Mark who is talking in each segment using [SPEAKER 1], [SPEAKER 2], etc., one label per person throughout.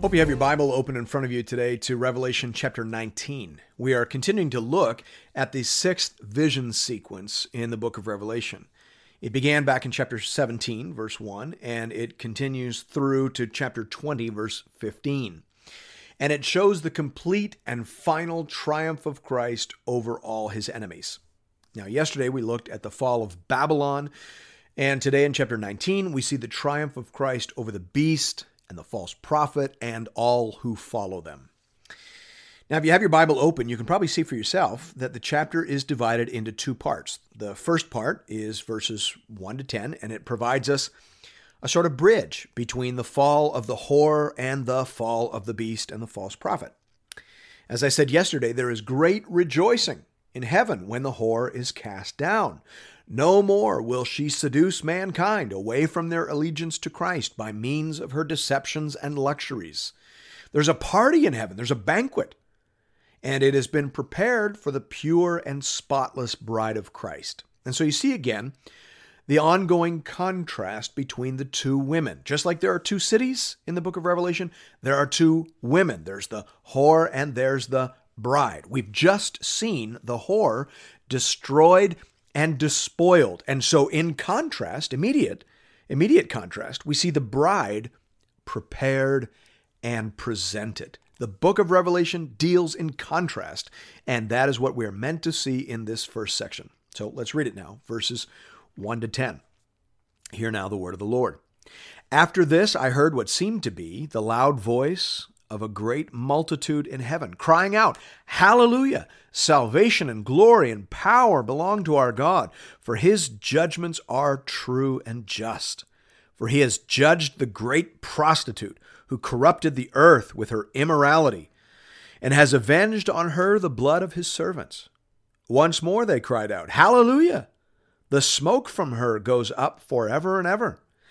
[SPEAKER 1] Hope you have your Bible open in front of you today to Revelation chapter 19. We are continuing to look at the sixth vision sequence in the book of Revelation. It began back in chapter 17, verse 1, and it continues through to chapter 20, verse 15. And it shows the complete and final triumph of Christ over all his enemies. Now, yesterday we looked at the fall of Babylon, and today in chapter 19 we see the triumph of Christ over the beast and the false prophet and all who follow them. Now, if you have your Bible open, you can probably see for yourself that the chapter is divided into two parts. The first part is verses 1 to 10, and it provides us a sort of bridge between the fall of the whore and the fall of the beast and the false prophet. As I said yesterday, there is great rejoicing in heaven when the whore is cast down. No more will she seduce mankind away from their allegiance to Christ by means of her deceptions and luxuries. There's a party in heaven, there's a banquet, and it has been prepared for the pure and spotless bride of Christ. And so you see again the ongoing contrast between the two women. Just like there are two cities in the book of Revelation, there are two women. There's the whore and there's the bride. We've just seen the whore destroyed and despoiled. And so in contrast, immediate immediate contrast, we see the bride prepared and presented. The book of Revelation deals in contrast, and that is what we're meant to see in this first section. So let's read it now, verses 1 to 10. Hear now the word of the Lord. After this, I heard what seemed to be the loud voice of a great multitude in heaven, crying out, Hallelujah! Salvation and glory and power belong to our God, for his judgments are true and just. For he has judged the great prostitute who corrupted the earth with her immorality, and has avenged on her the blood of his servants. Once more they cried out, Hallelujah! The smoke from her goes up forever and ever.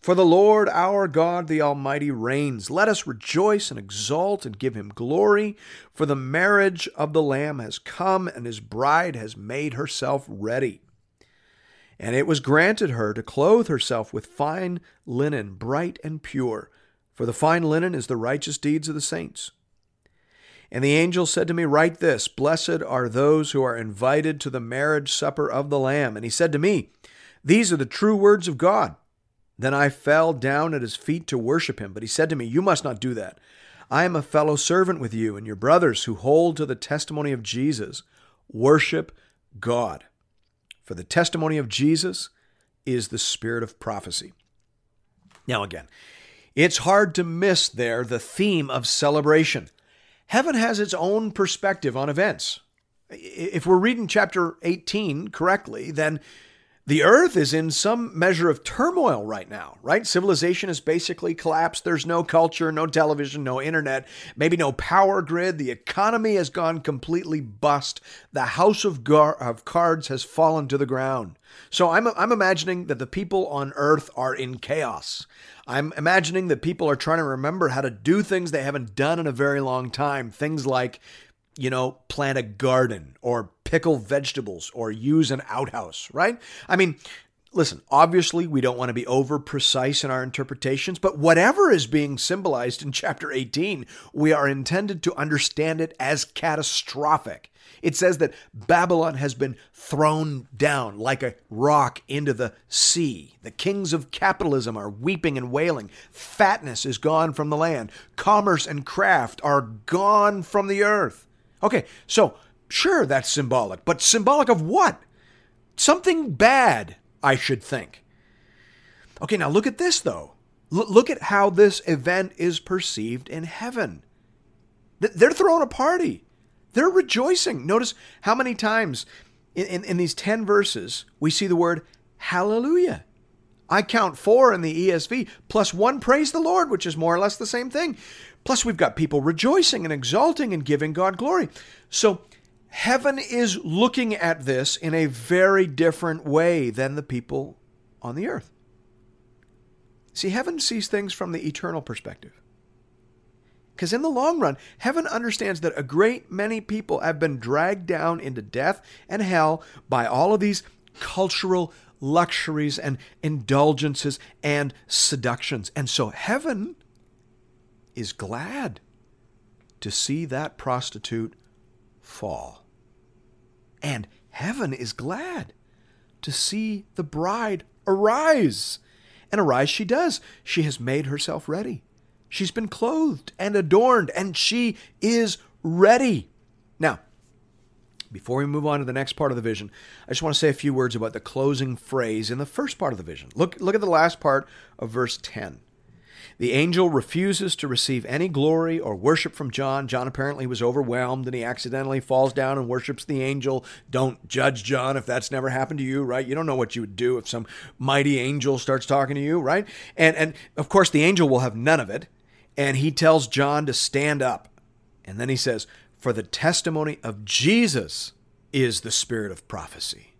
[SPEAKER 1] For the Lord our God, the Almighty, reigns. Let us rejoice and exult and give him glory, for the marriage of the Lamb has come, and his bride has made herself ready. And it was granted her to clothe herself with fine linen, bright and pure, for the fine linen is the righteous deeds of the saints. And the angel said to me, Write this Blessed are those who are invited to the marriage supper of the Lamb. And he said to me, These are the true words of God. Then I fell down at his feet to worship him. But he said to me, You must not do that. I am a fellow servant with you and your brothers who hold to the testimony of Jesus. Worship God. For the testimony of Jesus is the spirit of prophecy. Now, again, it's hard to miss there the theme of celebration. Heaven has its own perspective on events. If we're reading chapter 18 correctly, then the earth is in some measure of turmoil right now, right? Civilization has basically collapsed. There's no culture, no television, no internet, maybe no power grid. The economy has gone completely bust. The house of, gar- of cards has fallen to the ground. So I'm, I'm imagining that the people on earth are in chaos. I'm imagining that people are trying to remember how to do things they haven't done in a very long time. Things like you know, plant a garden or pickle vegetables or use an outhouse, right? I mean, listen, obviously we don't want to be over precise in our interpretations, but whatever is being symbolized in chapter 18, we are intended to understand it as catastrophic. It says that Babylon has been thrown down like a rock into the sea. The kings of capitalism are weeping and wailing. Fatness is gone from the land. Commerce and craft are gone from the earth. Okay, so sure, that's symbolic, but symbolic of what? Something bad, I should think. Okay, now look at this though. L- look at how this event is perceived in heaven. Th- They're throwing a party. They're rejoicing. Notice how many times in, in, in these 10 verses we see the word hallelujah. I count four in the ESV, plus one praise the Lord, which is more or less the same thing. Plus, we've got people rejoicing and exalting and giving God glory. So, heaven is looking at this in a very different way than the people on the earth. See, heaven sees things from the eternal perspective. Because in the long run, heaven understands that a great many people have been dragged down into death and hell by all of these cultural luxuries and indulgences and seductions. And so heaven is glad to see that prostitute fall. And heaven is glad to see the bride arise. And arise she does. She has made herself ready. She's been clothed and adorned, and she is ready. Now, before we move on to the next part of the vision, I just want to say a few words about the closing phrase in the first part of the vision. Look, look at the last part of verse 10. The angel refuses to receive any glory or worship from John. John apparently was overwhelmed and he accidentally falls down and worships the angel. Don't judge John if that's never happened to you, right? You don't know what you would do if some mighty angel starts talking to you, right? And and of course the angel will have none of it. And he tells John to stand up. And then he says, "For the testimony of Jesus is the spirit of prophecy."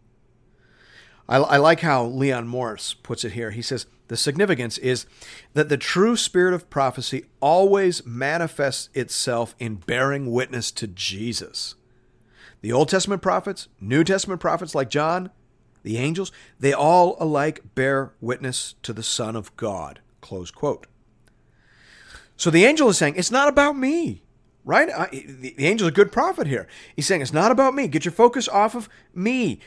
[SPEAKER 1] I, I like how Leon Morris puts it here. He says, the significance is that the true spirit of prophecy always manifests itself in bearing witness to Jesus. The Old Testament prophets, New Testament prophets like John, the angels, they all alike bear witness to the Son of God. Close quote. So the angel is saying, it's not about me, right? I, the, the angel's a good prophet here. He's saying, it's not about me. Get your focus off of me.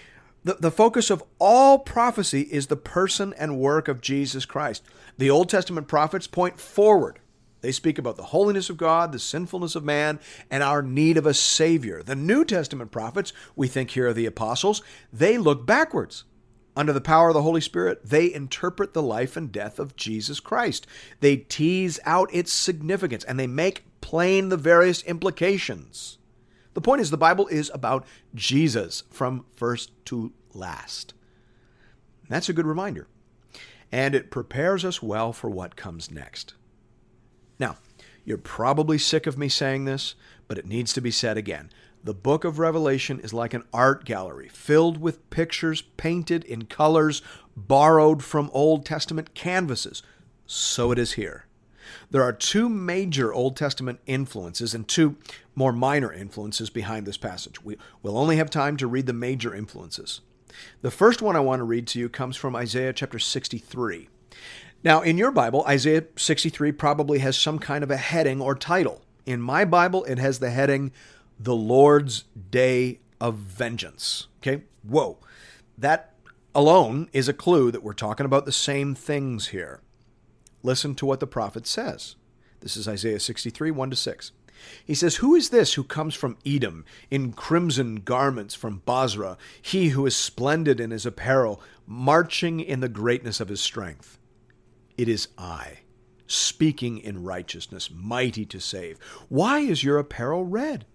[SPEAKER 1] The, the focus of all prophecy is the person and work of Jesus Christ. The Old Testament prophets point forward. They speak about the holiness of God, the sinfulness of man, and our need of a Savior. The New Testament prophets, we think here are the apostles, they look backwards. Under the power of the Holy Spirit, they interpret the life and death of Jesus Christ. They tease out its significance and they make plain the various implications. The point is, the Bible is about Jesus from first to last. That's a good reminder. And it prepares us well for what comes next. Now, you're probably sick of me saying this, but it needs to be said again. The book of Revelation is like an art gallery filled with pictures painted in colors borrowed from Old Testament canvases. So it is here. There are two major Old Testament influences and two more minor influences behind this passage. We, will only have time to read the major influences. The first one I want to read to you comes from Isaiah chapter 63. Now, in your Bible, Isaiah 63 probably has some kind of a heading or title. In my Bible, it has the heading, The Lord's Day of Vengeance. Okay? Whoa. That alone is a clue that we're talking about the same things here. Listen to what the prophet says. This is Isaiah 63, 1 to 6. He says, Who is this who comes from Edom in crimson garments from Bozrah, he who is splendid in his apparel, marching in the greatness of his strength? It is I, speaking in righteousness, mighty to save. Why is your apparel red,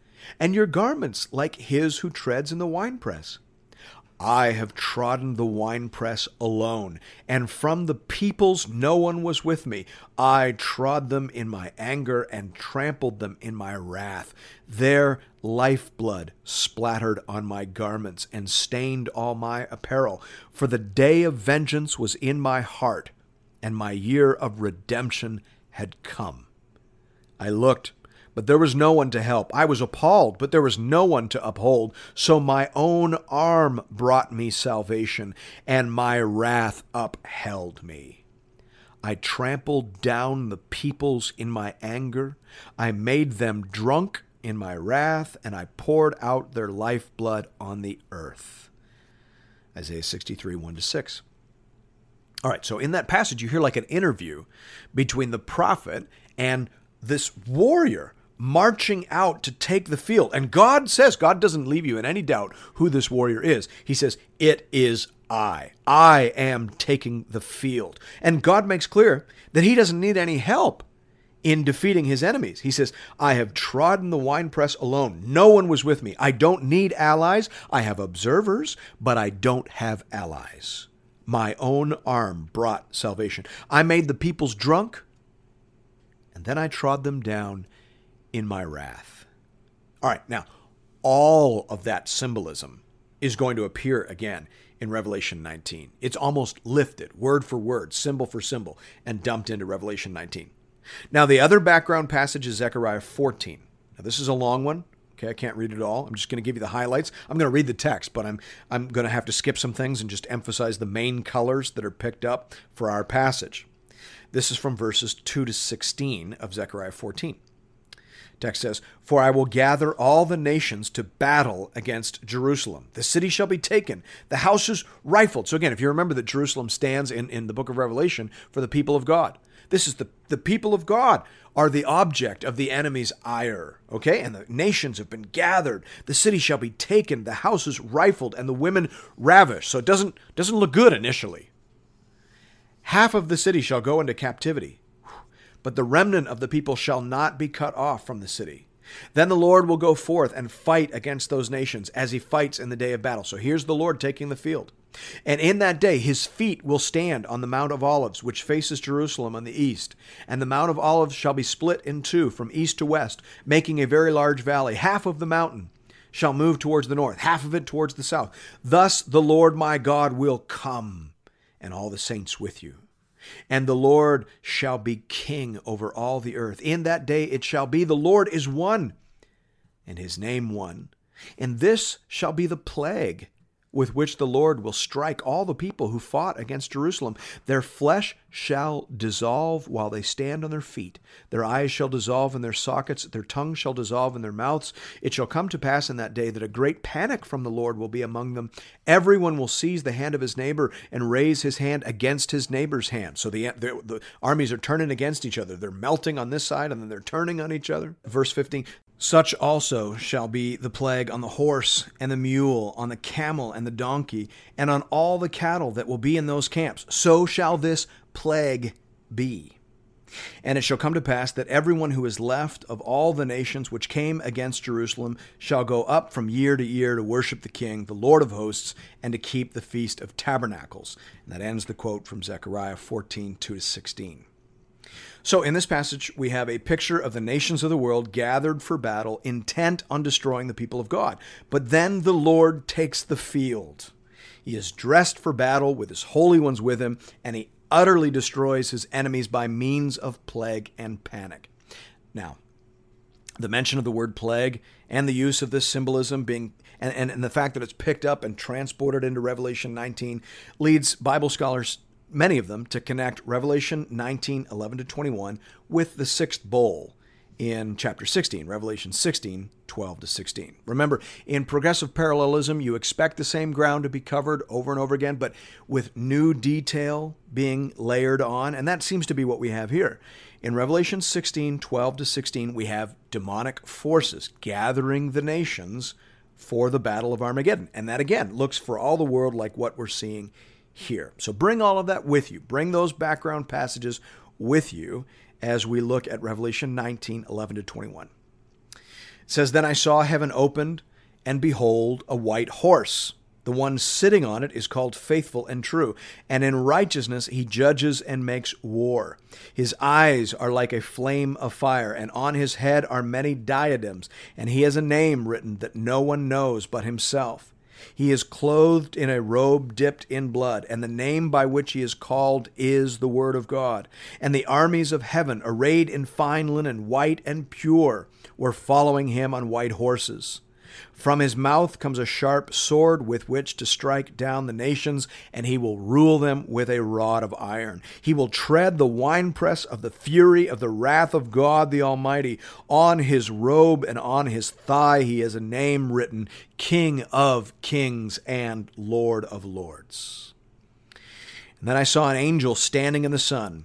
[SPEAKER 1] and your garments like his who treads in the winepress? I have trodden the winepress alone, and from the peoples no one was with me. I trod them in my anger and trampled them in my wrath. Their lifeblood splattered on my garments and stained all my apparel. For the day of vengeance was in my heart, and my year of redemption had come. I looked but there was no one to help. I was appalled, but there was no one to uphold. So my own arm brought me salvation, and my wrath upheld me. I trampled down the peoples in my anger. I made them drunk in my wrath, and I poured out their lifeblood on the earth. Isaiah 63, 1 to 6. All right, so in that passage, you hear like an interview between the prophet and this warrior marching out to take the field. And God says, God doesn't leave you in any doubt who this warrior is. He says, It is I. I am taking the field. And God makes clear that he doesn't need any help in defeating his enemies. He says, I have trodden the winepress alone. No one was with me. I don't need allies. I have observers, but I don't have allies. My own arm brought salvation. I made the peoples drunk, and then I trod them down in my wrath. All right, now, all of that symbolism is going to appear again in Revelation 19. It's almost lifted, word for word, symbol for symbol, and dumped into Revelation 19. Now, the other background passage is Zechariah 14. Now, this is a long one. Okay, I can't read it all. I'm just going to give you the highlights. I'm going to read the text, but I'm I'm going to have to skip some things and just emphasize the main colors that are picked up for our passage. This is from verses 2 to 16 of Zechariah 14. Text says, For I will gather all the nations to battle against Jerusalem. The city shall be taken, the houses rifled. So, again, if you remember that Jerusalem stands in, in the book of Revelation for the people of God, this is the, the people of God are the object of the enemy's ire. Okay? And the nations have been gathered. The city shall be taken, the houses rifled, and the women ravished. So it doesn't doesn't look good initially. Half of the city shall go into captivity but the remnant of the people shall not be cut off from the city. Then the Lord will go forth and fight against those nations as he fights in the day of battle. So here's the Lord taking the field. And in that day his feet will stand on the Mount of Olives, which faces Jerusalem on the east. And the Mount of Olives shall be split in two from east to west, making a very large valley. Half of the mountain shall move towards the north, half of it towards the south. Thus the Lord my God will come, and all the saints with you. And the Lord shall be king over all the earth. In that day it shall be, the Lord is one, and his name one. And this shall be the plague with which the Lord will strike all the people who fought against Jerusalem. Their flesh shall dissolve while they stand on their feet. Their eyes shall dissolve in their sockets. Their tongue shall dissolve in their mouths. It shall come to pass in that day that a great panic from the Lord will be among them. Everyone will seize the hand of his neighbor and raise his hand against his neighbor's hand. So the, the, the armies are turning against each other. They're melting on this side and then they're turning on each other. Verse 15 such also shall be the plague on the horse and the mule, on the camel and the donkey, and on all the cattle that will be in those camps. So shall this plague be. And it shall come to pass that everyone who is left of all the nations which came against Jerusalem shall go up from year to year to worship the King, the Lord of hosts, and to keep the Feast of Tabernacles. And that ends the quote from Zechariah 14 2 16. So, in this passage, we have a picture of the nations of the world gathered for battle, intent on destroying the people of God. But then the Lord takes the field. He is dressed for battle with his holy ones with him, and he utterly destroys his enemies by means of plague and panic. Now, the mention of the word plague and the use of this symbolism being and, and, and the fact that it's picked up and transported into Revelation 19 leads Bible scholars many of them to connect Revelation 19, 11 to 21 with the sixth bowl in chapter 16, Revelation 16, 12 to 16. Remember, in progressive parallelism, you expect the same ground to be covered over and over again, but with new detail being layered on, and that seems to be what we have here. In Revelation 16, 12 to 16, we have demonic forces gathering the nations for the battle of Armageddon. And that again looks for all the world like what we're seeing here. So bring all of that with you. Bring those background passages with you as we look at Revelation 19 11 to 21. It says, Then I saw heaven opened, and behold, a white horse. The one sitting on it is called faithful and true, and in righteousness he judges and makes war. His eyes are like a flame of fire, and on his head are many diadems, and he has a name written that no one knows but himself. He is clothed in a robe dipped in blood, and the name by which he is called is the Word of God. And the armies of heaven, arrayed in fine linen, white and pure, were following him on white horses. From his mouth comes a sharp sword with which to strike down the nations, and he will rule them with a rod of iron. He will tread the winepress of the fury of the wrath of God the Almighty. On his robe and on his thigh he has a name written King of Kings and Lord of Lords. And then I saw an angel standing in the sun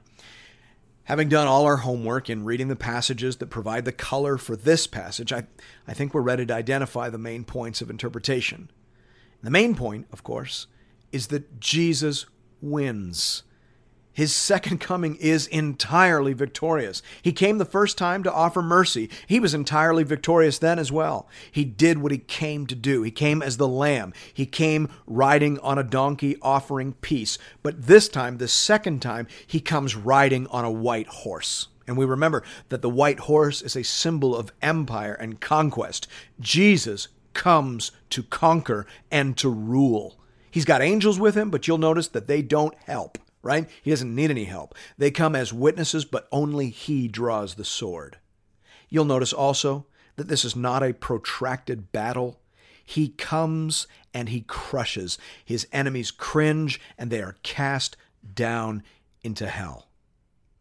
[SPEAKER 1] Having done all our homework in reading the passages that provide the color for this passage, I, I think we're ready to identify the main points of interpretation. The main point, of course, is that Jesus wins. His second coming is entirely victorious. He came the first time to offer mercy. He was entirely victorious then as well. He did what he came to do. He came as the Lamb. He came riding on a donkey offering peace. But this time, the second time, he comes riding on a white horse. And we remember that the white horse is a symbol of empire and conquest. Jesus comes to conquer and to rule. He's got angels with him, but you'll notice that they don't help right? He doesn't need any help. They come as witnesses, but only he draws the sword. You'll notice also that this is not a protracted battle. He comes and he crushes. His enemies cringe and they are cast down into hell.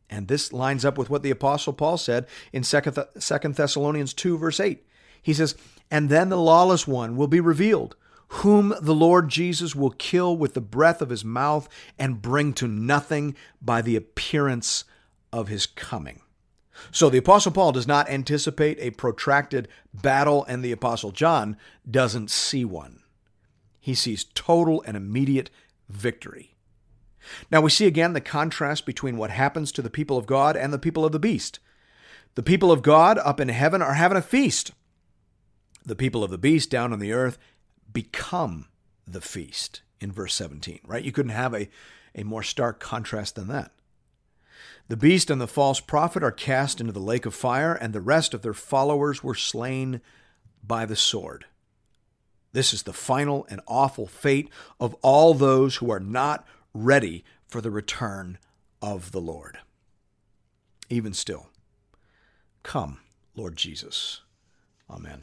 [SPEAKER 1] And this lines up with what the Apostle Paul said in 2 Thessalonians 2, verse 8. He says, And then the lawless one will be revealed whom the Lord Jesus will kill with the breath of his mouth and bring to nothing by the appearance of his coming. So the Apostle Paul does not anticipate a protracted battle, and the Apostle John doesn't see one. He sees total and immediate victory. Now we see again the contrast between what happens to the people of God and the people of the beast. The people of God up in heaven are having a feast. The people of the beast down on the earth become the feast in verse 17, right? You couldn't have a, a more stark contrast than that. The beast and the false prophet are cast into the lake of fire, and the rest of their followers were slain by the sword. This is the final and awful fate of all those who are not ready for the return of the Lord. Even still, come, Lord Jesus. Amen.